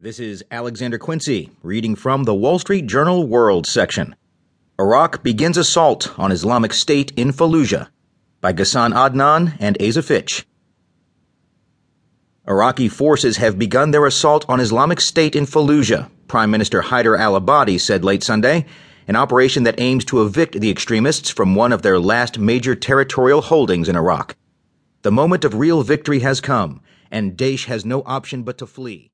This is Alexander Quincy reading from the Wall Street Journal World section. Iraq begins assault on Islamic State in Fallujah by Ghassan Adnan and Asa Fitch. Iraqi forces have begun their assault on Islamic State in Fallujah, Prime Minister Haider al Abadi said late Sunday, an operation that aims to evict the extremists from one of their last major territorial holdings in Iraq. The moment of real victory has come, and Daesh has no option but to flee.